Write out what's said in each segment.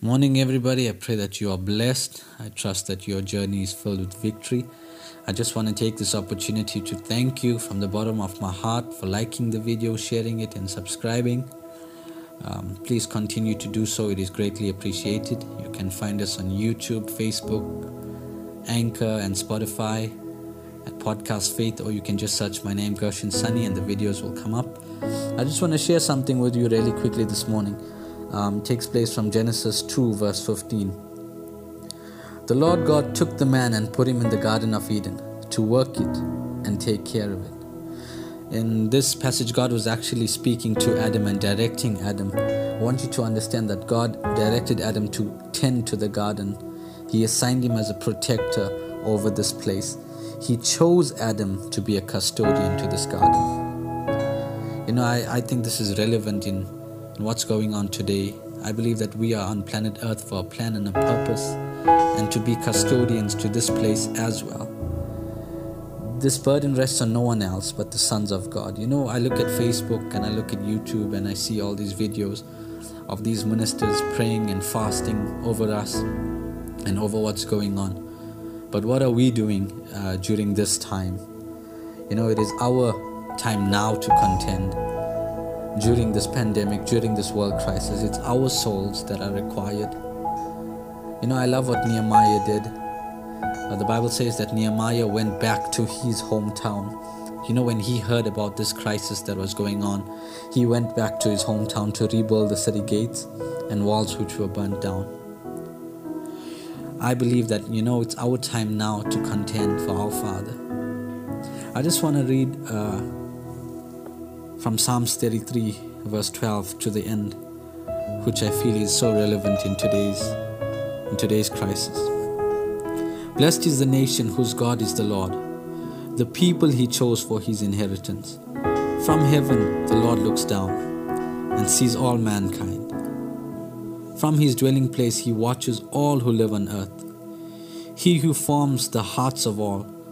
Morning, everybody. I pray that you are blessed. I trust that your journey is filled with victory. I just want to take this opportunity to thank you from the bottom of my heart for liking the video, sharing it, and subscribing. Um, please continue to do so, it is greatly appreciated. You can find us on YouTube, Facebook, Anchor, and Spotify at Podcast Faith, or you can just search my name, Gershon Sunny, and the videos will come up. I just want to share something with you really quickly this morning um, takes place from Genesis 2, verse 15. The Lord God took the man and put him in the Garden of Eden to work it and take care of it. In this passage, God was actually speaking to Adam and directing Adam. I want you to understand that God directed Adam to tend to the garden. He assigned him as a protector over this place. He chose Adam to be a custodian to this garden. You know, I, I think this is relevant in and what's going on today. I believe that we are on planet Earth for a plan and a purpose, and to be custodians to this place as well. This burden rests on no one else but the sons of God. You know, I look at Facebook and I look at YouTube and I see all these videos of these ministers praying and fasting over us and over what's going on. But what are we doing uh, during this time? You know, it is our time now to contend during this pandemic, during this world crisis. It's our souls that are required. You know, I love what Nehemiah did. Uh, the Bible says that Nehemiah went back to his hometown. You know, when he heard about this crisis that was going on, he went back to his hometown to rebuild the city gates and walls which were burnt down. I believe that, you know, it's our time now to contend for our Father. I just want to read. Uh, from Psalms 33, verse 12 to the end, which I feel is so relevant in today's, in today's crisis. Blessed is the nation whose God is the Lord, the people he chose for his inheritance. From heaven the Lord looks down and sees all mankind. From his dwelling place he watches all who live on earth. He who forms the hearts of all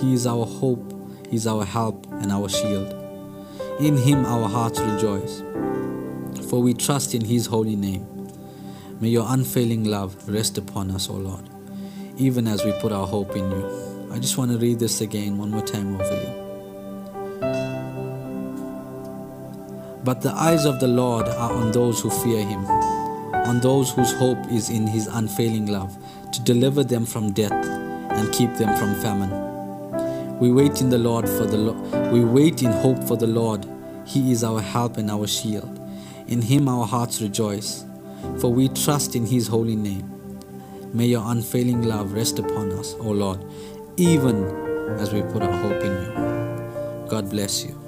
He is our hope, He is our help and our shield. In Him our hearts rejoice, for we trust in His holy name. May your unfailing love rest upon us, O Lord, even as we put our hope in you. I just want to read this again one more time over you. But the eyes of the Lord are on those who fear Him, on those whose hope is in His unfailing love, to deliver them from death and keep them from famine. We wait in the Lord for the we wait in hope for the Lord. He is our help and our shield. In him our hearts rejoice, for we trust in his holy name. May your unfailing love rest upon us, O Lord, even as we put our hope in you. God bless you.